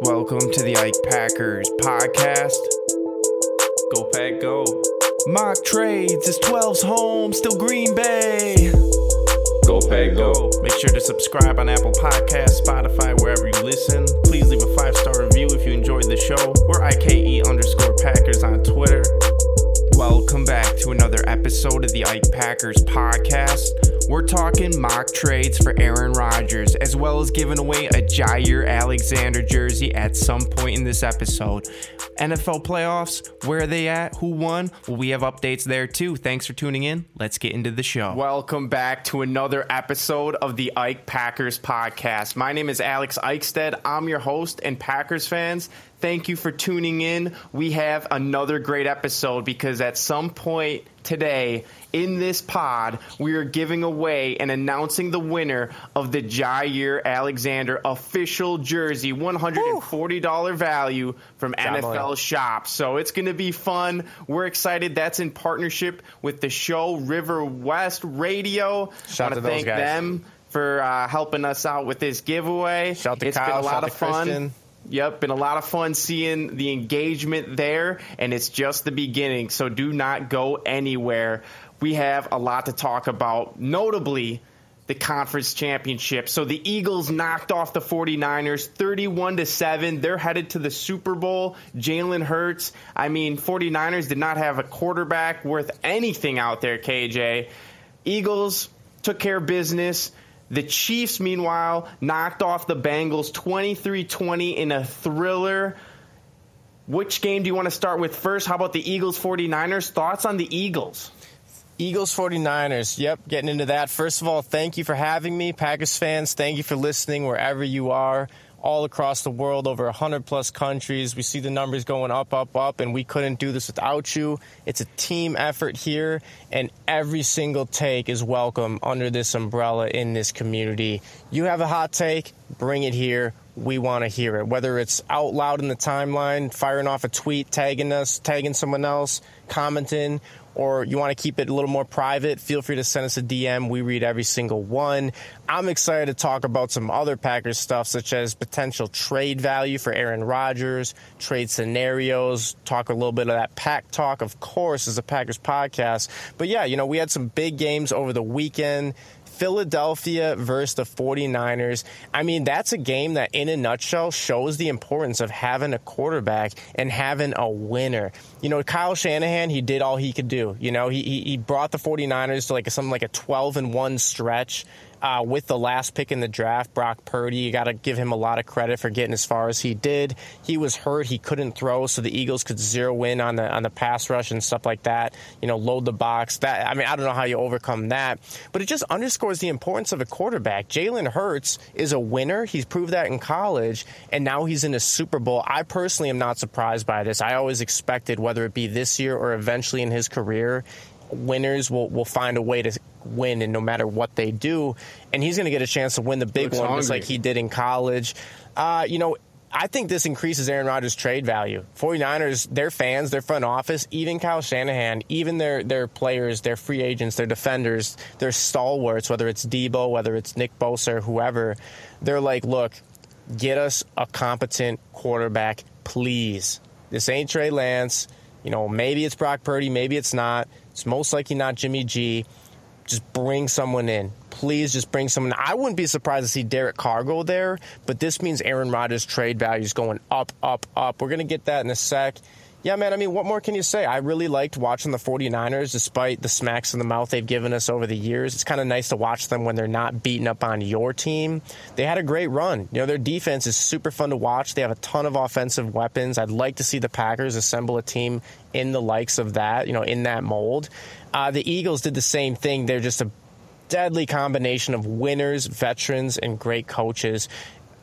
Welcome to the Ike Packers podcast. Go Pack Go. Mock trades, it's 12's home, still Green Bay. Go Pack Go. Make sure to subscribe on Apple Podcasts, Spotify, wherever you listen. Please leave a five star review if you enjoyed the show. We're IKE underscore Packers on Twitter. Welcome back to another episode of the Ike Packers podcast. We're talking mock trades for Aaron Rodgers, as well as giving away a Jaire Alexander jersey at some point in this episode. NFL playoffs, where are they at? Who won? Well, we have updates there too. Thanks for tuning in. Let's get into the show. Welcome back to another episode of the Ike Packers podcast. My name is Alex Eichstead. I'm your host, and Packers fans, thank you for tuning in. We have another great episode because at some point today in this pod, we are giving away and announcing the winner of the Jaire Alexander official jersey, $140 value from NFL Shop. So it's going to be fun. We're excited. That's in partnership with the show River West Radio. Shout I to want those thank guys. them for uh, helping us out with this giveaway. Shout to It's Kyle, been a lot of fun. Christian. Yep, been a lot of fun seeing the engagement there, and it's just the beginning. So do not go anywhere. We have a lot to talk about, notably the conference championship. So the Eagles knocked off the 49ers 31 to 7. They're headed to the Super Bowl. Jalen Hurts. I mean, 49ers did not have a quarterback worth anything out there, KJ. Eagles took care of business. The Chiefs, meanwhile, knocked off the Bengals 23 20 in a thriller. Which game do you want to start with first? How about the Eagles 49ers? Thoughts on the Eagles? Eagles 49ers. Yep, getting into that. First of all, thank you for having me. Packers fans, thank you for listening wherever you are. All across the world, over 100 plus countries. We see the numbers going up, up, up, and we couldn't do this without you. It's a team effort here, and every single take is welcome under this umbrella in this community. You have a hot take, bring it here. We want to hear it. Whether it's out loud in the timeline, firing off a tweet, tagging us, tagging someone else, commenting, or you want to keep it a little more private, feel free to send us a DM. We read every single one. I'm excited to talk about some other Packers stuff, such as potential trade value for Aaron Rodgers, trade scenarios, talk a little bit of that pack talk, of course, as a Packers podcast. But yeah, you know, we had some big games over the weekend. Philadelphia versus the 49ers. I mean, that's a game that, in a nutshell, shows the importance of having a quarterback and having a winner. You know, Kyle Shanahan, he did all he could do. You know, he, he, brought the 49ers to like something like a 12 and 1 stretch. Uh, with the last pick in the draft, Brock Purdy, you got to give him a lot of credit for getting as far as he did. He was hurt; he couldn't throw, so the Eagles could zero in on the on the pass rush and stuff like that. You know, load the box. That I mean, I don't know how you overcome that, but it just underscores the importance of a quarterback. Jalen Hurts is a winner. He's proved that in college, and now he's in a Super Bowl. I personally am not surprised by this. I always expected, whether it be this year or eventually in his career, winners will, will find a way to win and no matter what they do and he's going to get a chance to win the big Looks one just like he did in college uh, you know I think this increases Aaron Rodgers' trade value. 49ers, their fans, their front office, even Kyle Shanahan, even their, their players, their free agents, their defenders, their stalwarts, whether it's Deebo, whether it's Nick Bosa, or whoever, they're like, look, get us a competent quarterback, please. This ain't Trey Lance. You know, maybe it's Brock Purdy, maybe it's not. It's most likely not Jimmy G. Just bring someone in. Please just bring someone. I wouldn't be surprised to see Derek Carr go there, but this means Aaron Rodgers' trade value is going up, up, up. We're going to get that in a sec. Yeah, man, I mean, what more can you say? I really liked watching the 49ers despite the smacks in the mouth they've given us over the years. It's kind of nice to watch them when they're not beating up on your team. They had a great run. You know, their defense is super fun to watch. They have a ton of offensive weapons. I'd like to see the Packers assemble a team in the likes of that, you know, in that mold. Uh, the Eagles did the same thing. They're just a deadly combination of winners, veterans, and great coaches.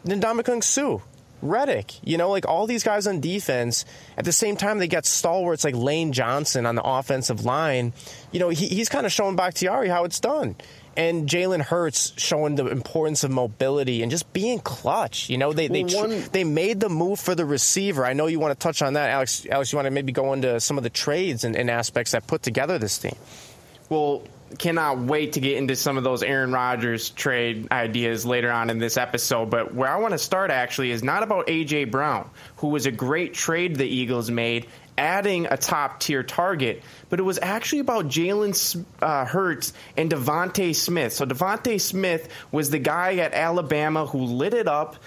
Ndamukong Suh, Reddick, you know, like all these guys on defense. At the same time, they got stalwarts like Lane Johnson on the offensive line. You know, he, he's kind of showing Bakhtiari how it's done. And Jalen Hurts showing the importance of mobility and just being clutch. You know, they they Well, tr- one- they made the move for the receiver. I know you want to touch on that, Alex. Alex, you want to maybe go into some of the trades and, and aspects that put together this team. Well, cannot wait to get into some of those Aaron Rodgers trade ideas later on in this episode. But where I want to start actually is not about A.J. Brown, who was a great trade the Eagles made, adding a top tier target, but it was actually about Jalen uh, Hurts and DeVonta Smith. So DeVonta Smith was the guy at Alabama who lit it up,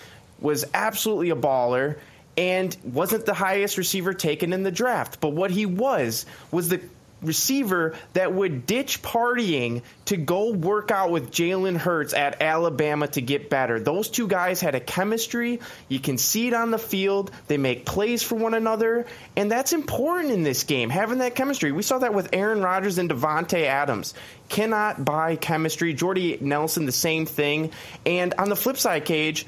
was absolutely a baller and wasn't the highest receiver taken in the draft. But what he was was the receiver that would ditch partying to go work out with Jalen Hurts at Alabama to get better. Those two guys had a chemistry. You can see it on the field. They make plays for one another, and that's important in this game, having that chemistry. We saw that with Aaron Rodgers and Davante Adams. Cannot buy chemistry. Jordy Nelson, the same thing. And on the flip side, Cage,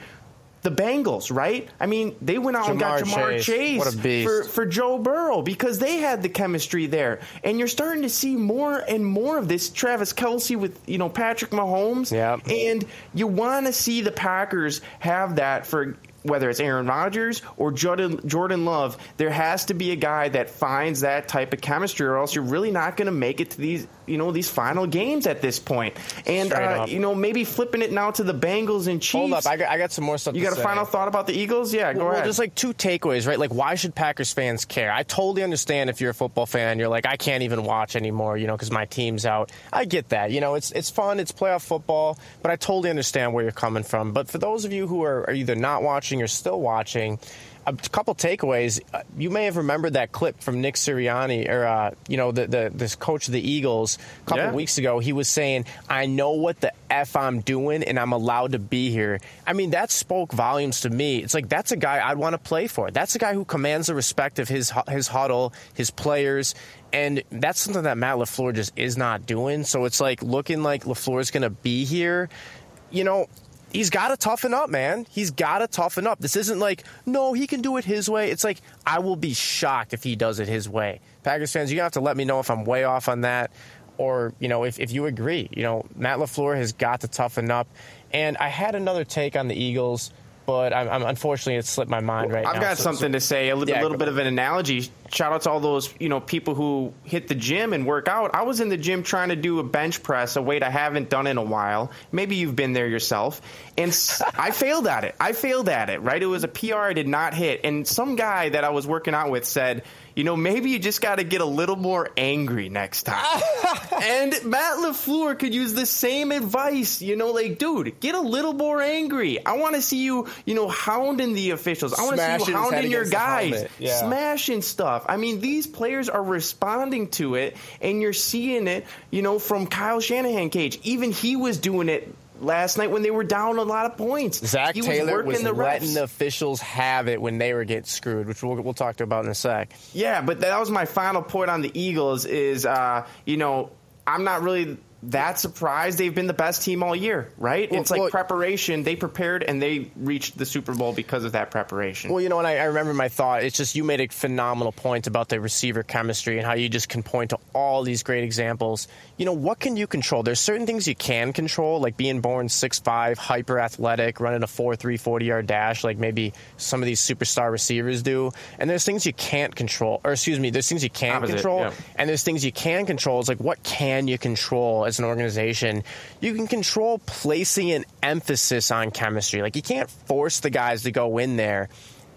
the Bengals, right? I mean, they went out Ja'Marr and got Ja'Marr Chase, Chase for, for Joe Burrow because they had the chemistry there. And you're starting to see more and more of this Travis Kelce with, you know, Patrick Mahomes. Yeah. And you want to see the Packers have that for whether it's Aaron Rodgers or Jordan, Jordan Love, there has to be a guy that finds that type of chemistry, or else you're really not going to make it to these you know these final games at this point. And uh, you know maybe flipping it now to the Bengals and Chiefs. Hold up, I got, I got some more stuff. You got say. a final thought about the Eagles? Yeah, go well, ahead. Well, there's like two takeaways, right? Like why should Packers fans care? I totally understand if you're a football fan, you're like I can't even watch anymore, you know, because my team's out. I get that. You know, it's it's fun, it's playoff football, but I totally understand where you're coming from. But for those of you who are, are either not watching or still watching a couple takeaways. Uh, you may have remembered that clip from Nick Sirianni, or uh, you know, the, the this coach of the Eagles a couple yeah. weeks ago. He was saying, "I know what the f I'm doing, and I'm allowed to be here." I mean, that spoke volumes to me. It's like that's a guy I'd want to play for. That's a guy who commands the respect of his his huddle, his players. And that's something that Matt LaFleur just is not doing. So it's like looking like LaFleur is going to be here. You know, he's got to toughen up, man. He's got to toughen up. This isn't like, no, he can do it his way. It's like, I will be shocked if he does it his way. Packers fans, you're going to have to let me know if I'm way off on that or, you know, if, if you agree. You know, Matt LaFleur has got to toughen up. And I had another take on the Eagles but I'm, I'm, unfortunately it slipped my mind right I've now. I've got so, something so, to say, a, little, yeah, little bit of an analogy. Shout out to all those you know people who hit the gym and work out. I was in the gym trying to do a bench press, a weight I haven't done in a while. Maybe you've been there yourself, and I failed at it. I failed at it. Right, it was a PR I did not hit, and some guy that I was working out with said you know, maybe you just got to get a little more angry next time. and Matt LaFleur could use the same advice, you know, like, dude, get a little more angry. I want to see you, you know, hounding the officials. I want to see you hounding your guys, yeah. smashing stuff. I mean, these players are responding to it, and you're seeing it, you know, from Kyle Shanahan Cage. Even he was doing it last night when they were down a lot of points. Zac he Taylor was, was the letting the officials have it when they were getting screwed, which we'll, we'll talk to about in a sec. Yeah, but that was my final point on the Eagles. Is uh, you know I'm not really that surprised they've been the best team all year, right? Well, it's like well, preparation. They prepared and they reached the Super Bowl because of that preparation. Well, you know, and I, I, remember my thought. It's just you made a phenomenal point about the receiver chemistry and how you just can point to all these great examples. You know, what can you control? There's certain things you can control, like being born 6'5, hyper athletic, running a 4 3 40 yard dash, like maybe some of these superstar receivers do. And there's things you can't control, or excuse me, there's things you can't Opposite, control, yeah. and there's things you can control. It's like, what can you control as an organization, you can control placing an emphasis on chemistry. Like you can't force the guys to go in there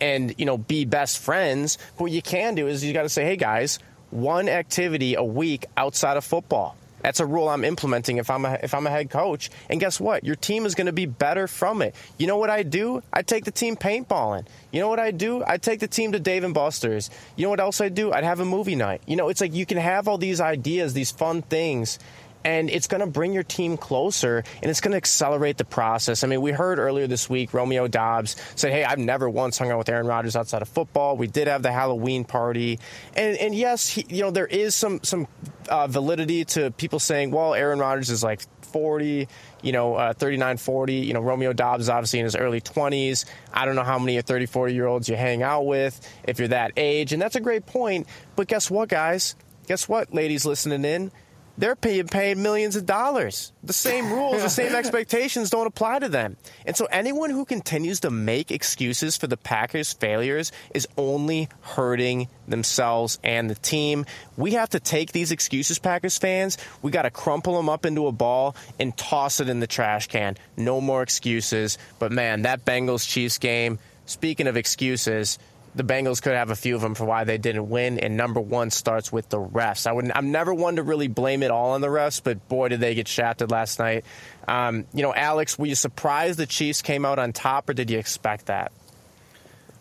and you know be best friends. But what you can do is you got to say, hey guys, one activity a week outside of football. That's a rule I'm implementing if I'm a, if I'm a head coach. And guess what? Your team is going to be better from it. You know what I do? I take the team paintballing. You know what I do? I take the team to Dave and Buster's. You know what else I do? I'd have a movie night. You know, it's like you can have all these ideas, these fun things, and it's going to bring your team closer and it's going to accelerate the process. I mean, we heard earlier this week Romeo Doubs said, "Hey, I've never once hung out with Aaron Rodgers outside of football. We did have the Halloween party, and and yes, he, you know there is some some uh, validity to people saying, well, Aaron Rodgers is like 40." you know, uh, 39, 40. You know, Romeo Doubs obviously in his early 20s. I don't know how many 30, 40 year olds you hang out with if you're that age. And that's a great point. But guess what, guys? Guess what, ladies listening in? They're paying, paying millions of dollars. The same rules, the same expectations don't apply to them. And so anyone who continues to make excuses for the Packers' failures is only hurting themselves and the team. We have to take these excuses, Packers fans. We got to crumple them up into a ball and toss it in the trash can. No more excuses. But man, that Bengals Chiefs game, speaking of excuses, the Bengals could have a few of them for why they didn't win. And number one starts with the refs. I would I'm never one to really blame it all on the refs, but boy, did they get shafted last night. Um, you know, Alex, were you surprised the Chiefs came out on top, or did you expect that?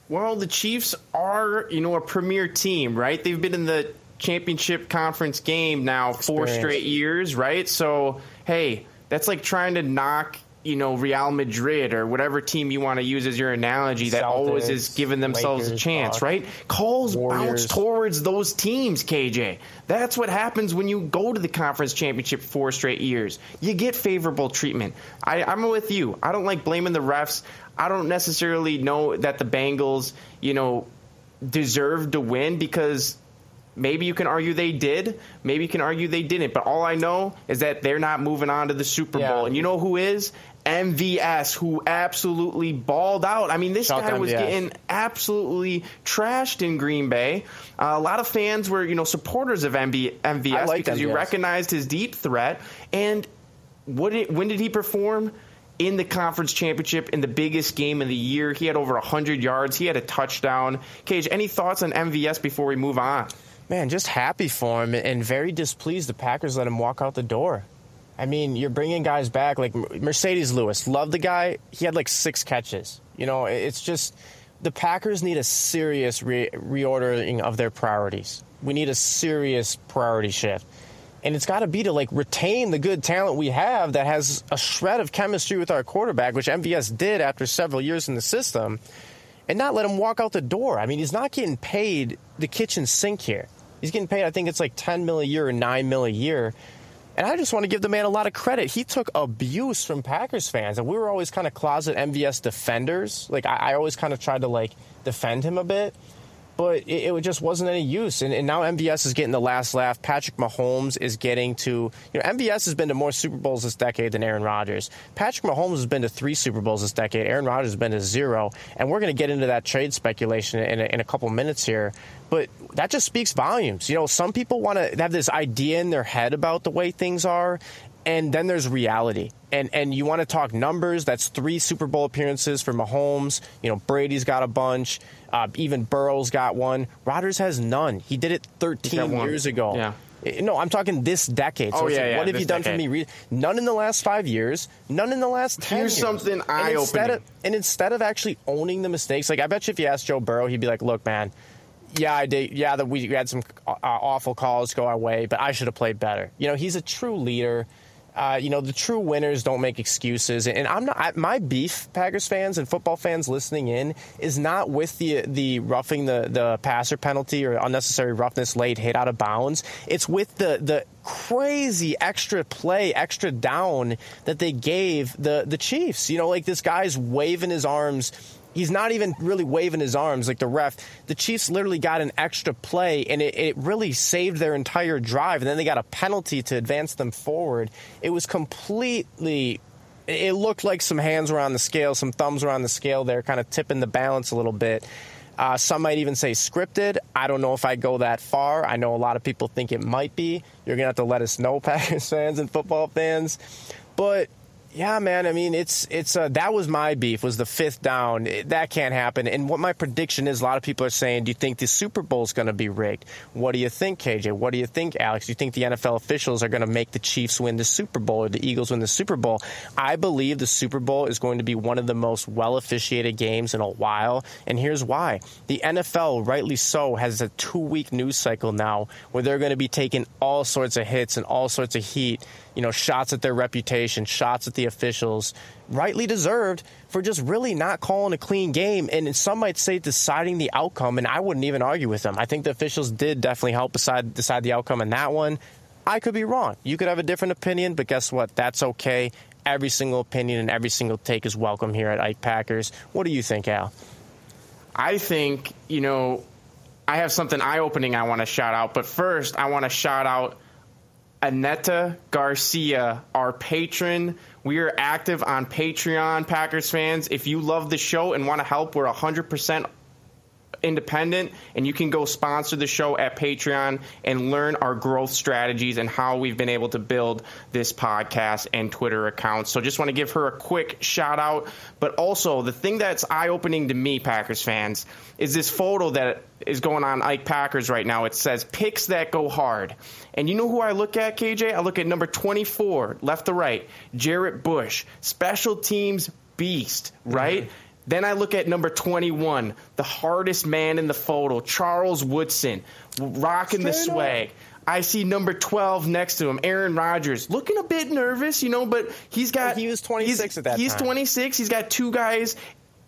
Well, the Chiefs are, you know, a premier team, right? They've been in the championship conference game now four straight years, right? So, hey, that's like trying to knock you know Real Madrid or whatever team you want to use as your analogy that Celtics, always is giving themselves Lakers, a chance, right? Calls Warriors. bounce towards those teams, KJ. That's what happens when you go to the conference championship four straight years. You get favorable treatment. I, I'm with you. I don't like blaming the refs. I don't necessarily know that the Bengals, you know, deserve to win because Maybe you can argue they did. Maybe you can argue they didn't. But all I know is that they're not moving on to the Super Bowl. And you know who is? MVS, who absolutely balled out. I mean, this Shout guy was getting absolutely trashed in Green Bay. Uh, a lot of fans were, you know, supporters of MV, MVS like because MVS. you recognized his deep threat. And what did, when did he perform? in the conference championship in the biggest game of the year. He had over 100 yards. He had a touchdown. Cage, any thoughts on MVS before we move on? Man, just happy for him and very displeased the Packers let him walk out the door. I mean, you're bringing guys back like Marcedes Lewis. Love the guy. He had like six catches. You know, it's just the Packers need a serious re- reordering of their priorities. We need a serious priority shift. And it's got to be to like retain the good talent we have that has a shred of chemistry with our quarterback, which MVS did after several years in the system, and not let him walk out the door. I mean, he's not getting paid the kitchen sink here. He's getting paid, I think it's like 10 mil a year or 9 mil a year. And I just want to give the man a lot of credit. He took abuse from Packers fans, and we were always kind of closet MVS defenders. Like I, I always kind of tried to like defend him a bit but it, it, just wasn't any use. And, and, now MVS is getting the last laugh. Patrick Mahomes is getting to, you know, MVS has been to more Super Bowls this decade than Aaron Rodgers. Patrick Mahomes has been to three Super Bowls this decade. Aaron Rodgers has been to zero. And we're going to get into that trade speculation in a, in a couple minutes here. But that just speaks volumes. You know, some people want to have this idea in their head about the way things are, and then there's reality. And and you want to talk numbers? That's three Super Bowl appearances for Mahomes. You know, Brady's got a bunch. Uh, even Burrow's got one. Rodgers has none. He did it 13 years ago. Yeah. Eh, no, I'm talking this decade. So oh, yeah, like, yeah, what have you done decade. for me? None in the last five years. None in the last ten. Here's years. something eye opening. And instead of actually owning the mistakes, like I bet you if you asked Joe Burrow, he'd be like, "Look, man, yeah, I did. Yeah, that we had some uh, awful calls go our way, but I should have played better." You know, he's a true leader uh, you know, the true winners don't make excuses. And I'm not I, my beef, Packers fans and football fans listening in, is not with the the roughing the the passer penalty or unnecessary roughness late hit out of bounds. It's with the the crazy extra play, extra down that they gave the the Chiefs. You know, like this guy's waving his arms he's not even really waving his arms like the ref. The Chiefs literally got an extra play, and it, it, really saved their entire drive. And then they got a penalty to advance them forward. It was completely. It looked like some hands were on the scale, some thumbs were on the scale there, kind of tipping the balance a little bit. Uh, some might even say scripted. I don't know if I go that far. I know a lot of people think it might be. You're going to have to let us know, Packers fans and football fans. But yeah, man. I mean, it's it's uh, that was my beef was the fifth down. It, that can't happen. And what my prediction is, a lot of people are saying, "Do you think the Super Bowl is going to be rigged?" What do you think, KJ? What do you think, Alex? Do you think the NFL officials are going to make the Chiefs win the Super Bowl or the Eagles win the Super Bowl? I believe the Super Bowl is going to be one of the most well officiated games in a while, and here's why: the NFL, rightly so, has a two week news cycle now where they're going to be taking all sorts of hits and all sorts of heat you know, shots at their reputation, shots at the officials, rightly deserved for just really not calling a clean game. And some might say deciding the outcome, and I wouldn't even argue with them. I think the officials did definitely help decide, decide the outcome in that one. I could be wrong. You could have a different opinion, but guess what? That's okay. Every single opinion and every single take is welcome here at Ike Packers. What do you think, Al? I think, you know, I have something eye opening I want to shout out, but first I want to shout out Aneta Garcia, our patron. We are active on Patreon, Packers fans. If you love the show and want to help, we're 100% independent and you can go sponsor the show at Patreon and learn our growth strategies and how we've been able to build this podcast and Twitter account. So just want to give her a quick shout out, but also the thing that's eye opening to me Packers fans is this photo that is going on Ike Packers right now. It says picks that go hard. And you know who I look at, KJ? I look at number 24, left to right, Jarrett Bush, special teams beast, right? Mm-hmm. Then I look at number 21, the hardest man in the photo, Charles Woodson, rocking Straight the swag. Up. I see number 12 next to him, Aaron Rodgers, looking a bit nervous, you know, but he's got. He was 26 at that he's time. He's 26. He's got two guys,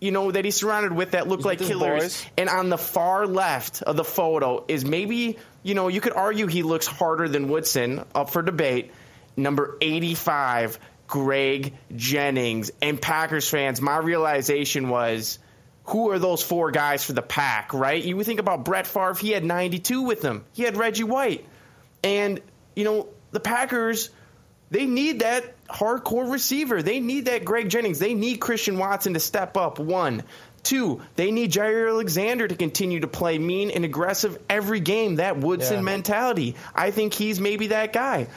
you know, that he's surrounded with that look he's like killers. Boys. And on the far left of the photo is maybe, you know, you could argue he looks harder than Woodson, up for debate. Number 85, Greg Jennings. And Packers fans, my realization was who are those four guys for the pack, right? You think about Brett Favre, he had 92 with him. He had Reggie White. And, you know, the Packers, they need that hardcore receiver. They need that Greg Jennings. They need Christian Watson to step up. One. Two, they need Jaire Alexander to continue to play mean and aggressive every game. That Woodson yeah. mentality. I think he's maybe that guy.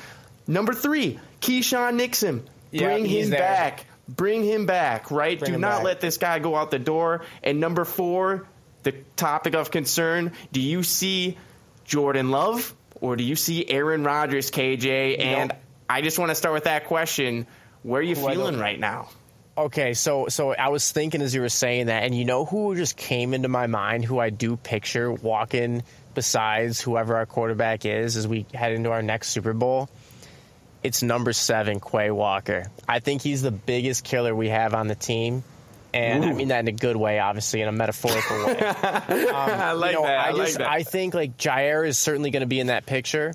Number three, Keisean Nixon. Bring him there. back. Bring him back, right? Bring Do not back. let this guy go out the door. And number four, the topic of concern do you see Jordan Love or do you see Aaron Rodgers, KJ? And I just want to start with that question. Where are you who feeling right now? Okay, so so I was thinking as you were saying that, and you know who just came into my mind, who I do picture walking besides whoever our quarterback is as we head into our next Super Bowl it's number seven, Quay Walker. I think he's the biggest killer we have on the team. And Ooh. I mean that in a good way, obviously, in a metaphorical way. Um, I like you know, that. I, I just, like that. I think like Jaire is certainly going to be in that picture.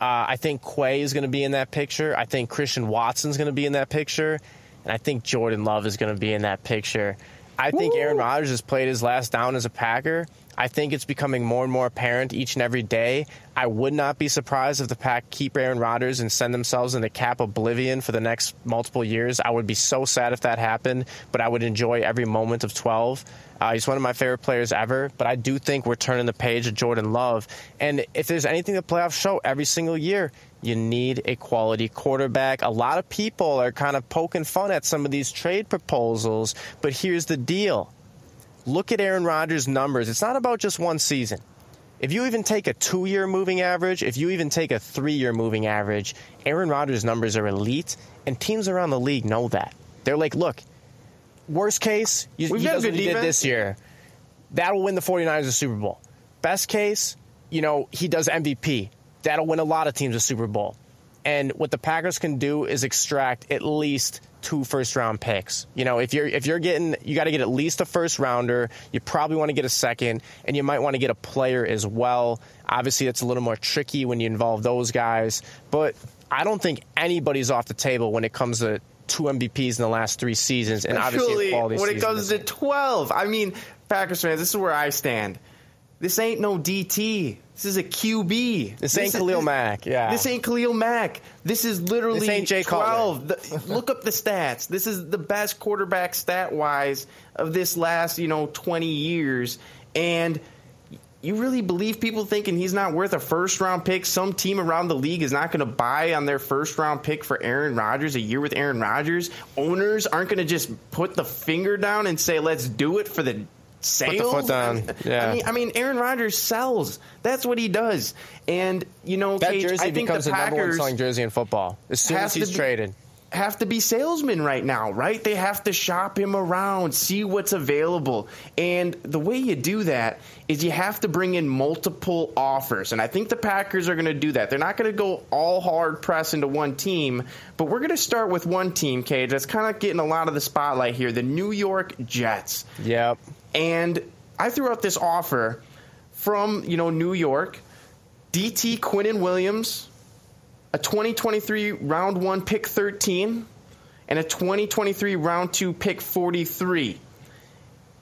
Uh, I think Quay is going to be in that picture. I think Christian Watson's going to be in that picture, and I think Jordan Love is going to be in that picture. I think Aaron Rodgers has played his last down as a Packer. I think it's becoming more and more apparent each and every day. I would not be surprised if the Pack keep Aaron Rodgers and send themselves into cap oblivion for the next multiple years. I would be so sad if that happened, but I would enjoy every moment of 12. Uh, he's one of my favorite players ever, but I do think we're turning the page of Jordan Love. And if there's anything the playoffs show every single year, you need a quality quarterback. A lot of people are kind of poking fun at some of these trade proposals, but here's the deal look at Aaron Rodgers' numbers. It's not about just one season. If you even take a two year moving average, if you even take a three year moving average, Aaron Rodgers' numbers are elite, and teams around the league know that. They're like, look, worst case, you, he does what he did this year. That'll win the 49ers a Super Bowl. Best case, you know, he does MVP. That'll win a lot of teams a Super Bowl. And what the Packers can do is extract at least two first round picks. You know, if you're if you're getting you got to get at least a first rounder, you probably want to get a second and you might want to get a player as well. Obviously, it's a little more tricky when you involve those guys, but I don't think anybody's off the table when it comes to two MVPs in the last 3 seasons and obviously when it comes to 12. I mean, Packers fans, this is where I stand. This ain't no DT. This is a QB. This, this ain't Khalil Mack. Yeah. This ain't Khalil Mack. This is literally this ain't Jay 12. The, look up the stats. This is the best quarterback stat wise of this last, you know, 20 years. And you really believe people thinking he's not worth a first round pick? Some team around the league is not going to buy on their first round pick for Aaron Rodgers, a year with Aaron Rodgers. Owners aren't going to just put the finger down and say, let's do it for the sales. Put the foot down. Yeah. I mean, I mean, Aaron Rodgers sells. That's what he does. And you know, that Cage, jersey I becomes the, the number one selling jersey in football as soon as he's be, traded. Have to be salesmen right now, right? They have to shop him around, see what's available. And the way you do that is you have to bring in multiple offers. And I think the Packers are going to do that. They're not going to go all hard press into one team, but we're going to start with one team, Cage, that's kind of getting a lot of the spotlight here the New York Jets. Yep. And I threw out this offer from, you know, New York, DT Quinnen Williams, a 2023 round 1 pick 13 and a 2023 round 2 pick 43.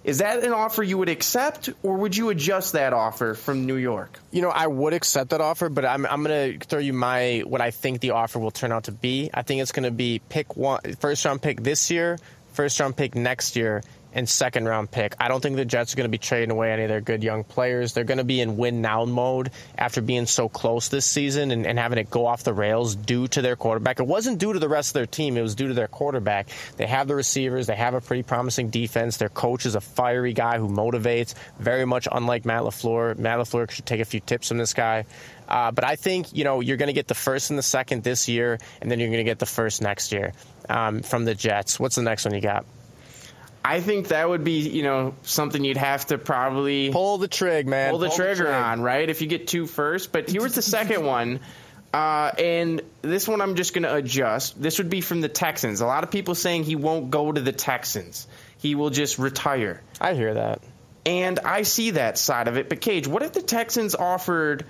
Is that an offer you would accept, or would you adjust that offer from New York? You know, I would accept that offer, but I'm, I'm going to throw you my what I think the offer will turn out to be. I think it's going to be pick one first round pick this year, first round pick next year, and second round pick. I don't think the Jets are going to be trading away any of their good young players. They're going to be in win now mode after being so close this season and, and, having it go off the rails due to their quarterback. It wasn't due to the rest of their team, it was due to their quarterback. They have the receivers, they have a pretty promising defense. Their coach is a fiery guy who motivates, very much unlike Matt LaFleur. Matt LaFleur should take a few tips from this guy. Uh, but I think, you know, you're going to get the first and the second this year, and then you're going to get the first next year um, from the Jets. What's the next one you got? I think that would be, you know, something you'd have to probably pull the trigger, man. Pull the pull trigger the on, right? If you get two first. But here's the second one. Uh, and this one I'm just going to adjust. This would be from the Texans. A lot of people saying he won't go to the Texans. He will just retire. I hear that. And I see that side of it. But Cage, what if the Texans offered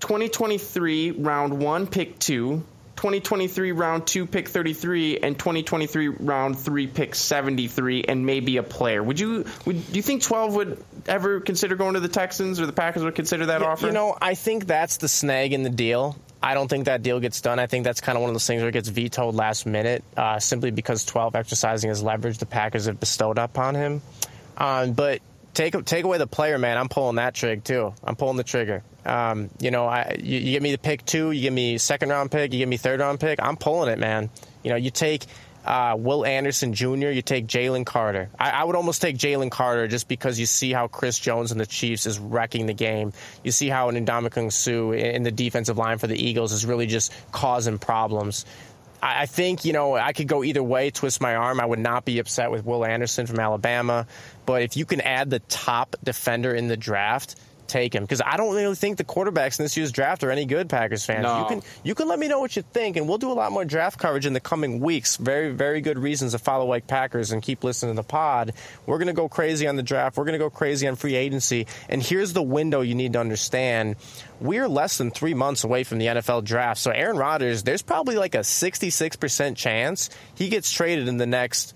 2023 round 1 pick 2 2023 round two pick 33 and 2023 round three pick 73 and maybe a player. Would you would do you think 12 would ever consider going to the Texans or the Packers would consider that yeah, offer? You know, I think that's the snag in the deal. I don't think that deal gets done. I think that's kind of one of those things where it gets vetoed last minute, uh, simply because 12 exercising his leverage the Packers have bestowed upon him. Um, but take take away the player, man. I'm pulling that trigger too. I'm pulling the trigger. Um, you know, I, you, you, give me the pick two, you give me second round pick, you give me third round pick. I'm pulling it, man. You know, you take uh, Will Anderson Jr., you take Jalen Carter. I, I, would almost take Jalen Carter just because you see how Chris Jones and the Chiefs is wrecking the game. You see how an Ndamukong Suh in the defensive line for the Eagles is really just causing problems. I, think, you know, I could go either way, twist my arm. I would not be upset with Will Anderson from Alabama. But if you can add the top defender in the draft, take him because I don't really think the quarterbacks in this year's draft are any good. Packers fans, no. you can you can let me know what you think, and we'll do a lot more draft coverage in the coming weeks. Very very good reasons to follow like Packers and keep listening to the pod. We're gonna go crazy on the draft. We're gonna go crazy on free agency, and here's the window you need to understand. We're less than three months away from the NFL draft, so Aaron Rodgers, there's probably like a 66% chance he gets traded in the next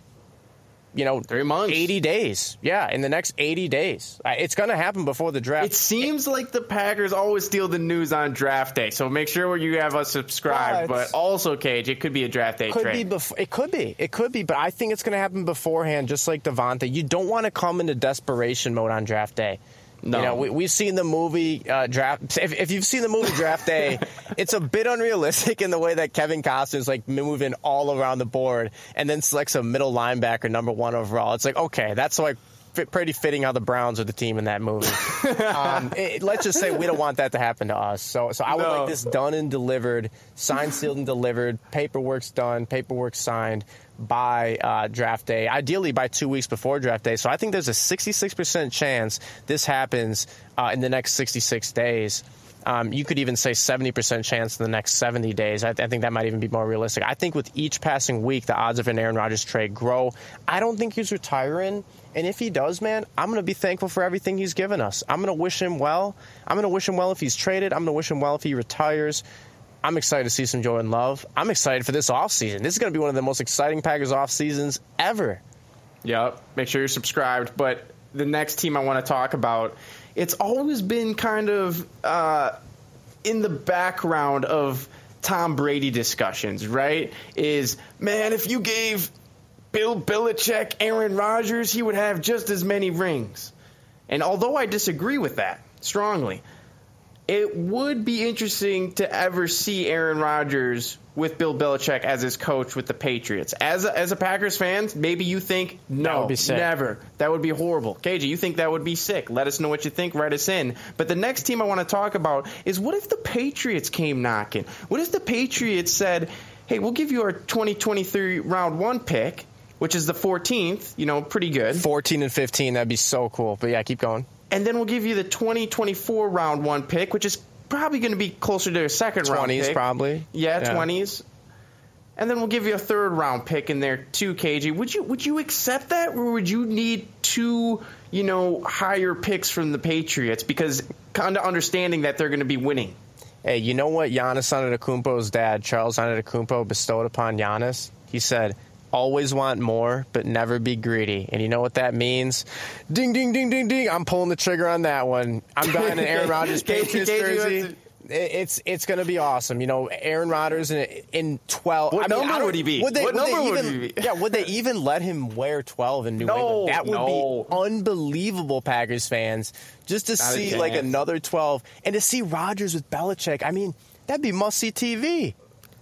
you know, three months, 80 days. Yeah, in the next 80 days. It's going to happen before the draft. It seems like the Packers always steal the news on draft day, so make sure you have us subscribed. But, but also, Cage, it could be a draft day could trade. Be bef- it could be. It could be, but I think it's going to happen beforehand, just like Davante. You don't want to come into desperation mode on draft day. No. You know, we, have seen the movie uh, draft. If, if, you've seen the movie Draft Day, it's a bit unrealistic in the way that Kevin Costner is like moving all around the board and then selects a middle linebacker number one overall. It's like okay, that's like pretty fitting how the Browns are the team in that movie. um, it, let's just say we don't want that to happen to us. So, so I would no. like this done and delivered, signed, sealed, and delivered. Paperwork's done, paperwork signed by uh, draft day, ideally by two weeks before draft day. So I think there's a 66% chance this happens uh, in the next 66 days. Um, you could even say 70% chance in the next 70 days. I, th- I, think that might even be more realistic. I think with each passing week, the odds of an Aaron Rodgers trade grow. I don't think he's retiring. And if he does, man, I'm going to be thankful for everything he's given us. I'm going to wish him well. I'm going to wish him well if he's traded. I'm going to wish him well if he retires. I'm excited to see some Jordan Love. I'm excited for this offseason. This is going to be one of the most exciting Packers off seasons ever. Yep. Make sure you're subscribed. But the next team I want to talk about, it's always been kind of uh, in the background of Tom Brady discussions, right? Is, man, if you gave Bill Belichick Aaron Rodgers, he would have just as many rings. And although I disagree with that strongly, it would be interesting to ever see Aaron Rodgers with Bill Belichick as his coach with the Patriots. As a, as a Packers fan, maybe you think no, never. That would be horrible. KJ, you think that would be sick? Let us know what you think. Write us in. But the next team I want to talk about is what if the Patriots came knocking? What if the Patriots said, "Hey, we'll give you our 2023 round one pick." Which is the 14th, you know, pretty good. 14 and 15, that'd be so cool. But yeah, keep going and then we'll give you the 2024 round one pick, which is probably going to be closer to a second 20s round pick. probably. Yeah, yeah, 20s. And then we'll give you a third round pick in there too, KG. Would you would you accept that, or would you need two, you know, higher picks from the Patriots because kind of understanding that they're going to be winning? Hey, you know what Giannis Antetokounmpo's dad, Charles Antetokounmpo, bestowed upon Giannis? He said, always want more, but never be greedy. And you know what that means? Ding, ding, ding, ding, ding. I'm pulling the trigger on that one. I'm buying an Aaron Rodgers Patriots jersey. It's it's going to be awesome. You know, Aaron Rodgers in, in 12. What I mean, number would he be? Would they, what would number they would even, he be? Yeah, would they even let him wear 12 in New No, England? That would no. be unbelievable, Packers fans, just to a see like another 12 and to see Rodgers with Belichick. I mean, that'd be must see TV.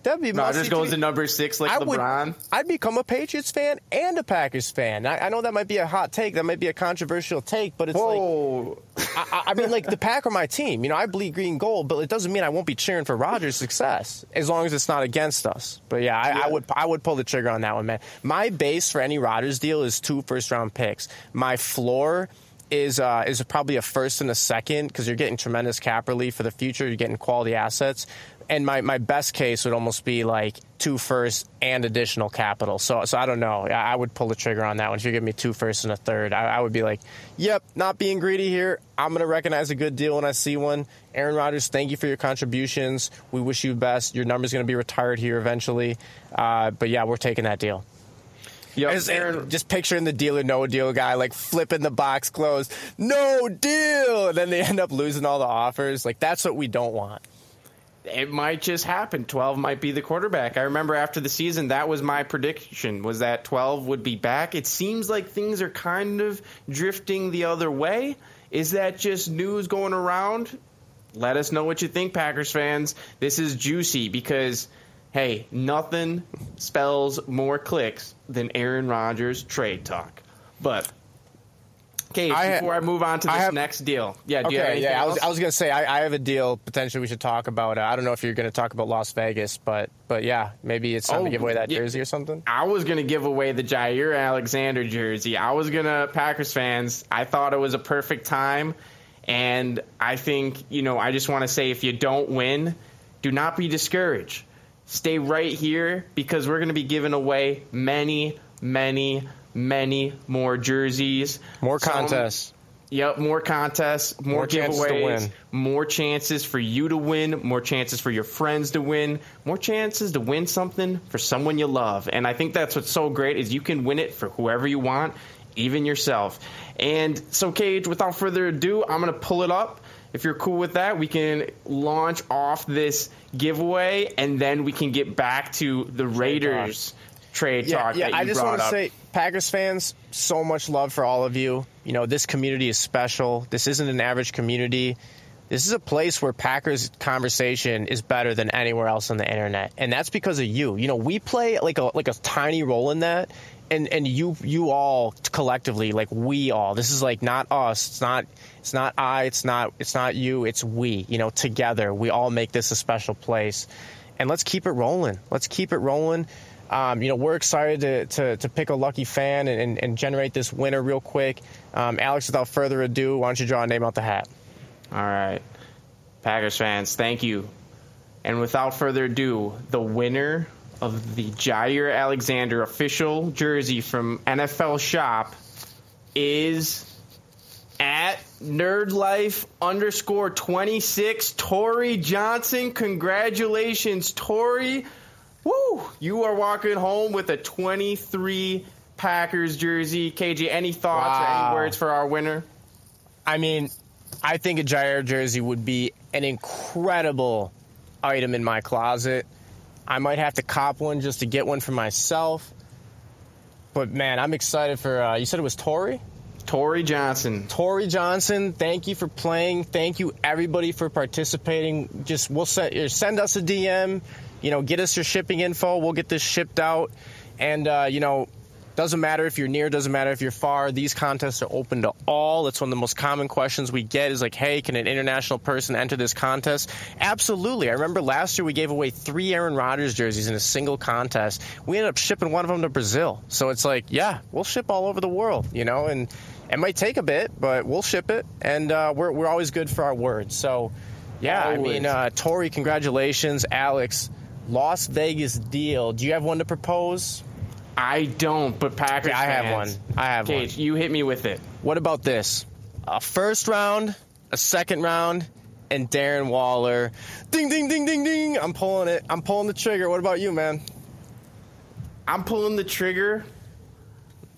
That'd be Rodgers goes to number six like I would, LeBron. I'd become a Patriots fan and a Packers fan. I, I know that might be a hot take. That might be a controversial take, but it's like Whoa. I, I- I mean, like the Pack are my team. You know, I bleed green gold, but it doesn't mean I won't be cheering for Rodgers' success as long as it's not against us. But yeah, I, I would I would pull the trigger on that one, man. My base for any Rodgers deal is two first round picks. My floor is uh, is probably a first and a second because you're getting tremendous cap relief for the future. You're getting quality assets. And my, my best case would almost be like two first and additional capital. So so I don't know. I, I would pull the trigger on that one. If you give me two first and a third, I, I would be like, yep, not being greedy here. I'm going to recognize a good deal when I see one. Aaron Rodgers, thank you for your contributions. We wish you best. Your number's going to be retired here eventually. Uh, but yeah, we're taking that deal. Yep. Just, Aaron, just picturing the deal or no deal guy like flipping the box closed, no deal, and then they end up losing all the offers. Like that's what we don't want. It might just happen. 12 might be the quarterback. I remember after the season, that was my prediction, was that 12 would be back. It seems like things are kind of drifting the other way. Is that just news going around? Let us know what you think, Packers fans. This is juicy because, hey, nothing spells more clicks than Aaron Rodgers trade talk. But, Cage, I before I move on to this have- next deal. Yeah, do you have Okay, yeah, I was. I was gonna say I, I have a deal potentially we should talk about. Uh, I don't know if you're gonna talk about Las Vegas, but but yeah, maybe it's time Oh, to give away that yeah. jersey or something. I was gonna give away the Jaire Alexander jersey. I was gonna Packers fans. I thought it was a perfect time, and I think you know. I just want to say, if you don't win, do not be discouraged. Stay right here because we're gonna be giving away many, many, many more jerseys, More Some- contests. Yep, more contests, more, More giveaways, more chances for you to win, more chances for your friends to win, more chances to win something for someone you love. And I think that's what's so great is you can win it for whoever you want, even yourself. And so Cage, without further ado, I'm going to pull it up. If you're cool with that, we can launch off this giveaway and then we can get back to the Raiders trade Yeah, talk yeah. that I just want to up. say, Packers fans, so much love for all of you. You know, this community is special. This isn't an average community. This is a place where Packers conversation is better than anywhere else on the internet, and that's because of you. You know, we play like a like a tiny role in that, and and you you all collectively, like we all. This is like not us. It's not it's not I. It's not it's not you. It's we. You know, together we all make this a special place, and let's keep it rolling. Let's keep it rolling. Um, you know, we're excited to, to, to pick a lucky fan and, and, generate this winner real quick. Um, Alex, without further ado, why don't you draw a name out the hat? All right. Packers fans, thank you. And without further ado, the winner of the Jaire Alexander official jersey from NFL Shop is at nerdlife underscore 26 tori johnson congratulations tori woo you are walking home with a 23 packers jersey kj any thoughts or any words for our winner I mean, I think a Jaire jersey would be an incredible item in my closet. I might have to cop one just to get one for myself. But man, I'm excited for. Uh, you said it was Tori. tori johnson Tori Johnson, thank you for playing. Thank you everybody for participating. Just we'll send send us a DM. You know, get us your shipping info. We'll get this shipped out. And uh, you know, doesn't matter if you're near, doesn't matter if you're far. These contests are open to all. It's one of the most common questions we get is like, hey, can an international person enter this contest? Absolutely. I remember last year we gave away three Aaron Rodgers jerseys in a single contest. We ended up shipping one of them to Brazil. So it's like, yeah, we'll ship all over the world, you know, and it might take a bit, but we'll ship it. And uh, we're, we're always good for our word. So, yeah, I mean, uh, Tori, congratulations. Alex, Las Vegas deal. Do you have one to propose? I don't, but Packers. I have one. I have one. Cage, you hit me with it. What about this? A first round, a second round, and Darren Waller. Ding, ding, ding, ding, ding. I'm pulling it. I'm pulling the trigger. What about you, man? I'm pulling the trigger,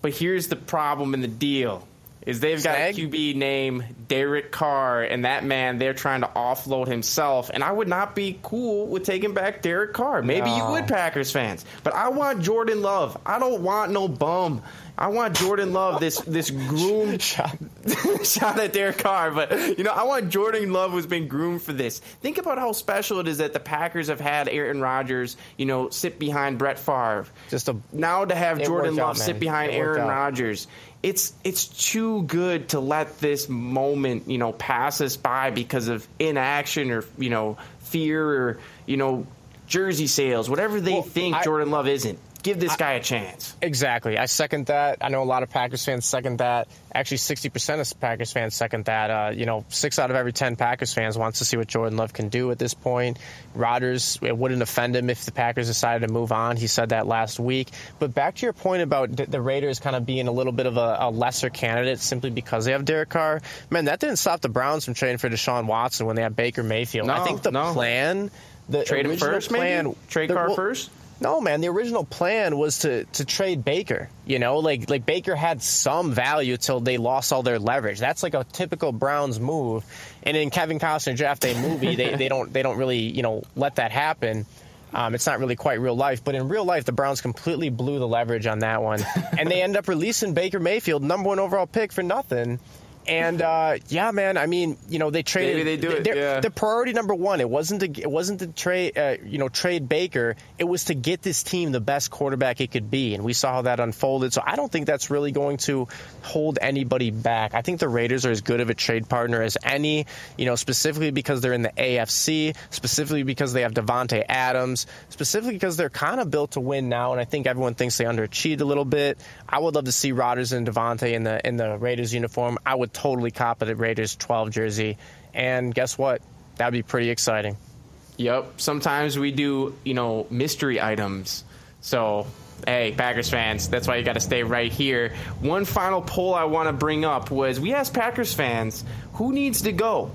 but here's the problem in the deal is they've got a QB named Derek Carr, and that man they're trying to offload himself. And I would not be cool with taking back Derek Carr. Maybe you would, Packers fans, but I want Jordan Love. I don't want no bum. I want Jordan Love, this this groomed Shot. shot at Derek Carr, but you know, I want Jordan Love who's been groomed for this. Think about how special it is that the Packers have had Aaron Rodgers, you know, sit behind Brett Favre. Just a Now to have Jordan worked out, Love sit behind Aaron. Rodgers. It's it's too good to let this moment, you know, pass us by because of inaction or you know fear or you know jersey sales, whatever they Well, think I- Jordan Love isn't. Give this guy a chance. Exactly. I second that. I know a lot of Packers fans second that. Actually, 60% of Packers fans second that. Uh, you know, six out of every 10 Packers fans wants to see what Jordan Love can do at this point. Rodgers, it wouldn't offend him if the Packers decided to move on. He said that last week. But back to your point about the- the Raiders kind of being a little bit of a, a lesser candidate simply because they have Derek Carr. Man, that didn't stop the Browns from trading for Deshaun Watson when they had Baker Mayfield. I think the no. plan, the Trade him first, plan, maybe? Trade the- Carr well, first? No, man. The original plan was to to trade Baker. You know, like like Baker had some value till they lost all their leverage. That's like a typical Browns move. And in Kevin Costner draft day movie, they, they don't they don't really you know let that happen. Um, it's not really quite real life, but in real life, the Browns completely blew the leverage on that one, and they end up releasing Baker Mayfield, number one overall pick, for nothing. And uh, yeah, man. I mean, you know, they traded. Maybe they do it, yeah. The priority number one, it wasn't to it wasn't to trade uh, you know trade Baker. It was to get this team the best quarterback it could be, and we saw how that unfolded. So I don't think that's really going to hold anybody back. I think the Raiders are as good of a trade partner as any. You know, specifically because they're in the AFC, specifically because they have Davante Adams, specifically because they're kind of built to win now, and I think everyone thinks they underachieved a little bit. I would love to see Rodgers and Davante in the in the Raiders uniform. I would totally cop a Raiders 12 jersey, and guess what? That'd be pretty exciting. Yep. Sometimes we do, you know, mystery items. So, hey, Packers fans, that's why you got to stay right here. One final poll I want to bring up was we asked Packers fans who needs to go,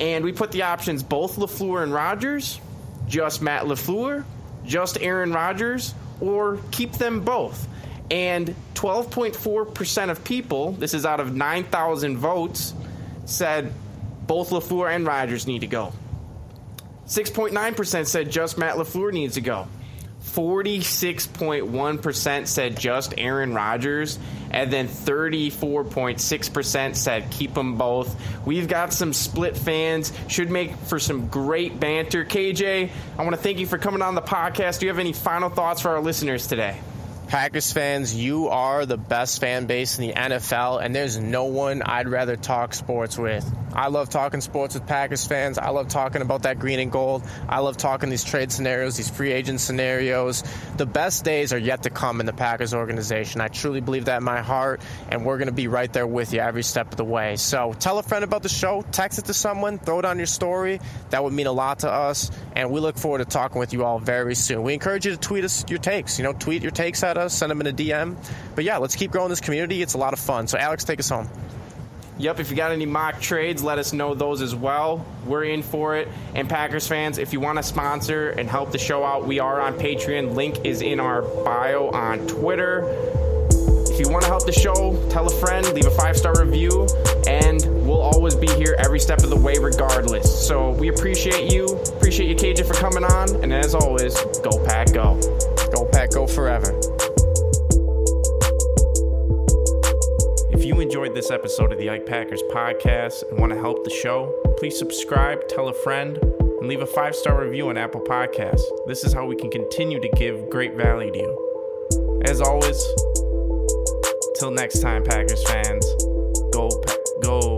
and we put the options both Lafleur and Rodgers, just Matt Lafleur, just Aaron Rodgers, or keep them both. And 12.4% of people, this is out of 9,000 votes, said both LaFleur and Rodgers need to go. 6.9% said just Matt LaFleur needs to go. 46.1% said just Aaron Rodgers. And then 34.6% said keep them both. We've got some split fans. Should make for some great banter. KJ, I want to thank you for coming on the podcast. Do you have any final thoughts for our listeners today? Packers fans, you are the best fan base in the NFL, and there's no one I'd rather talk sports with. I love talking sports with Packers fans. I love talking about that green and gold. I love talking these trade scenarios, these free agent scenarios. The best days are yet to come in the Packers organization. I truly believe that in my heart, and we're going to be right there with you every step of the way. So tell a friend about the show, text it to someone, throw it on your story. That would mean a lot to us, and we look forward to talking with you all very soon. We encourage you to tweet us your takes. You know, tweet your takes at us, send them in a DM. But yeah, let's keep growing this community. It's a lot of fun. So Alex, take us home. Yep, if you got any mock trades, let us know those as well. We're in for it. And Packers fans, if you want to sponsor and help the show out, we are on Patreon. Link is in our bio on Twitter. If you want to help the show, tell a friend, leave a five star review, and we'll always be here every step of the way, regardless. So we appreciate you. Appreciate you, KJ, for coming on. And as always, go Pack, go. Go Pack, go forever. If you enjoyed this episode of the Ike Packers podcast and want to help the show, please subscribe, tell a friend, and leave a five star review on Apple Podcasts. This is how we can continue to give great value to you. As always, till next time, Packers fans, go. Go,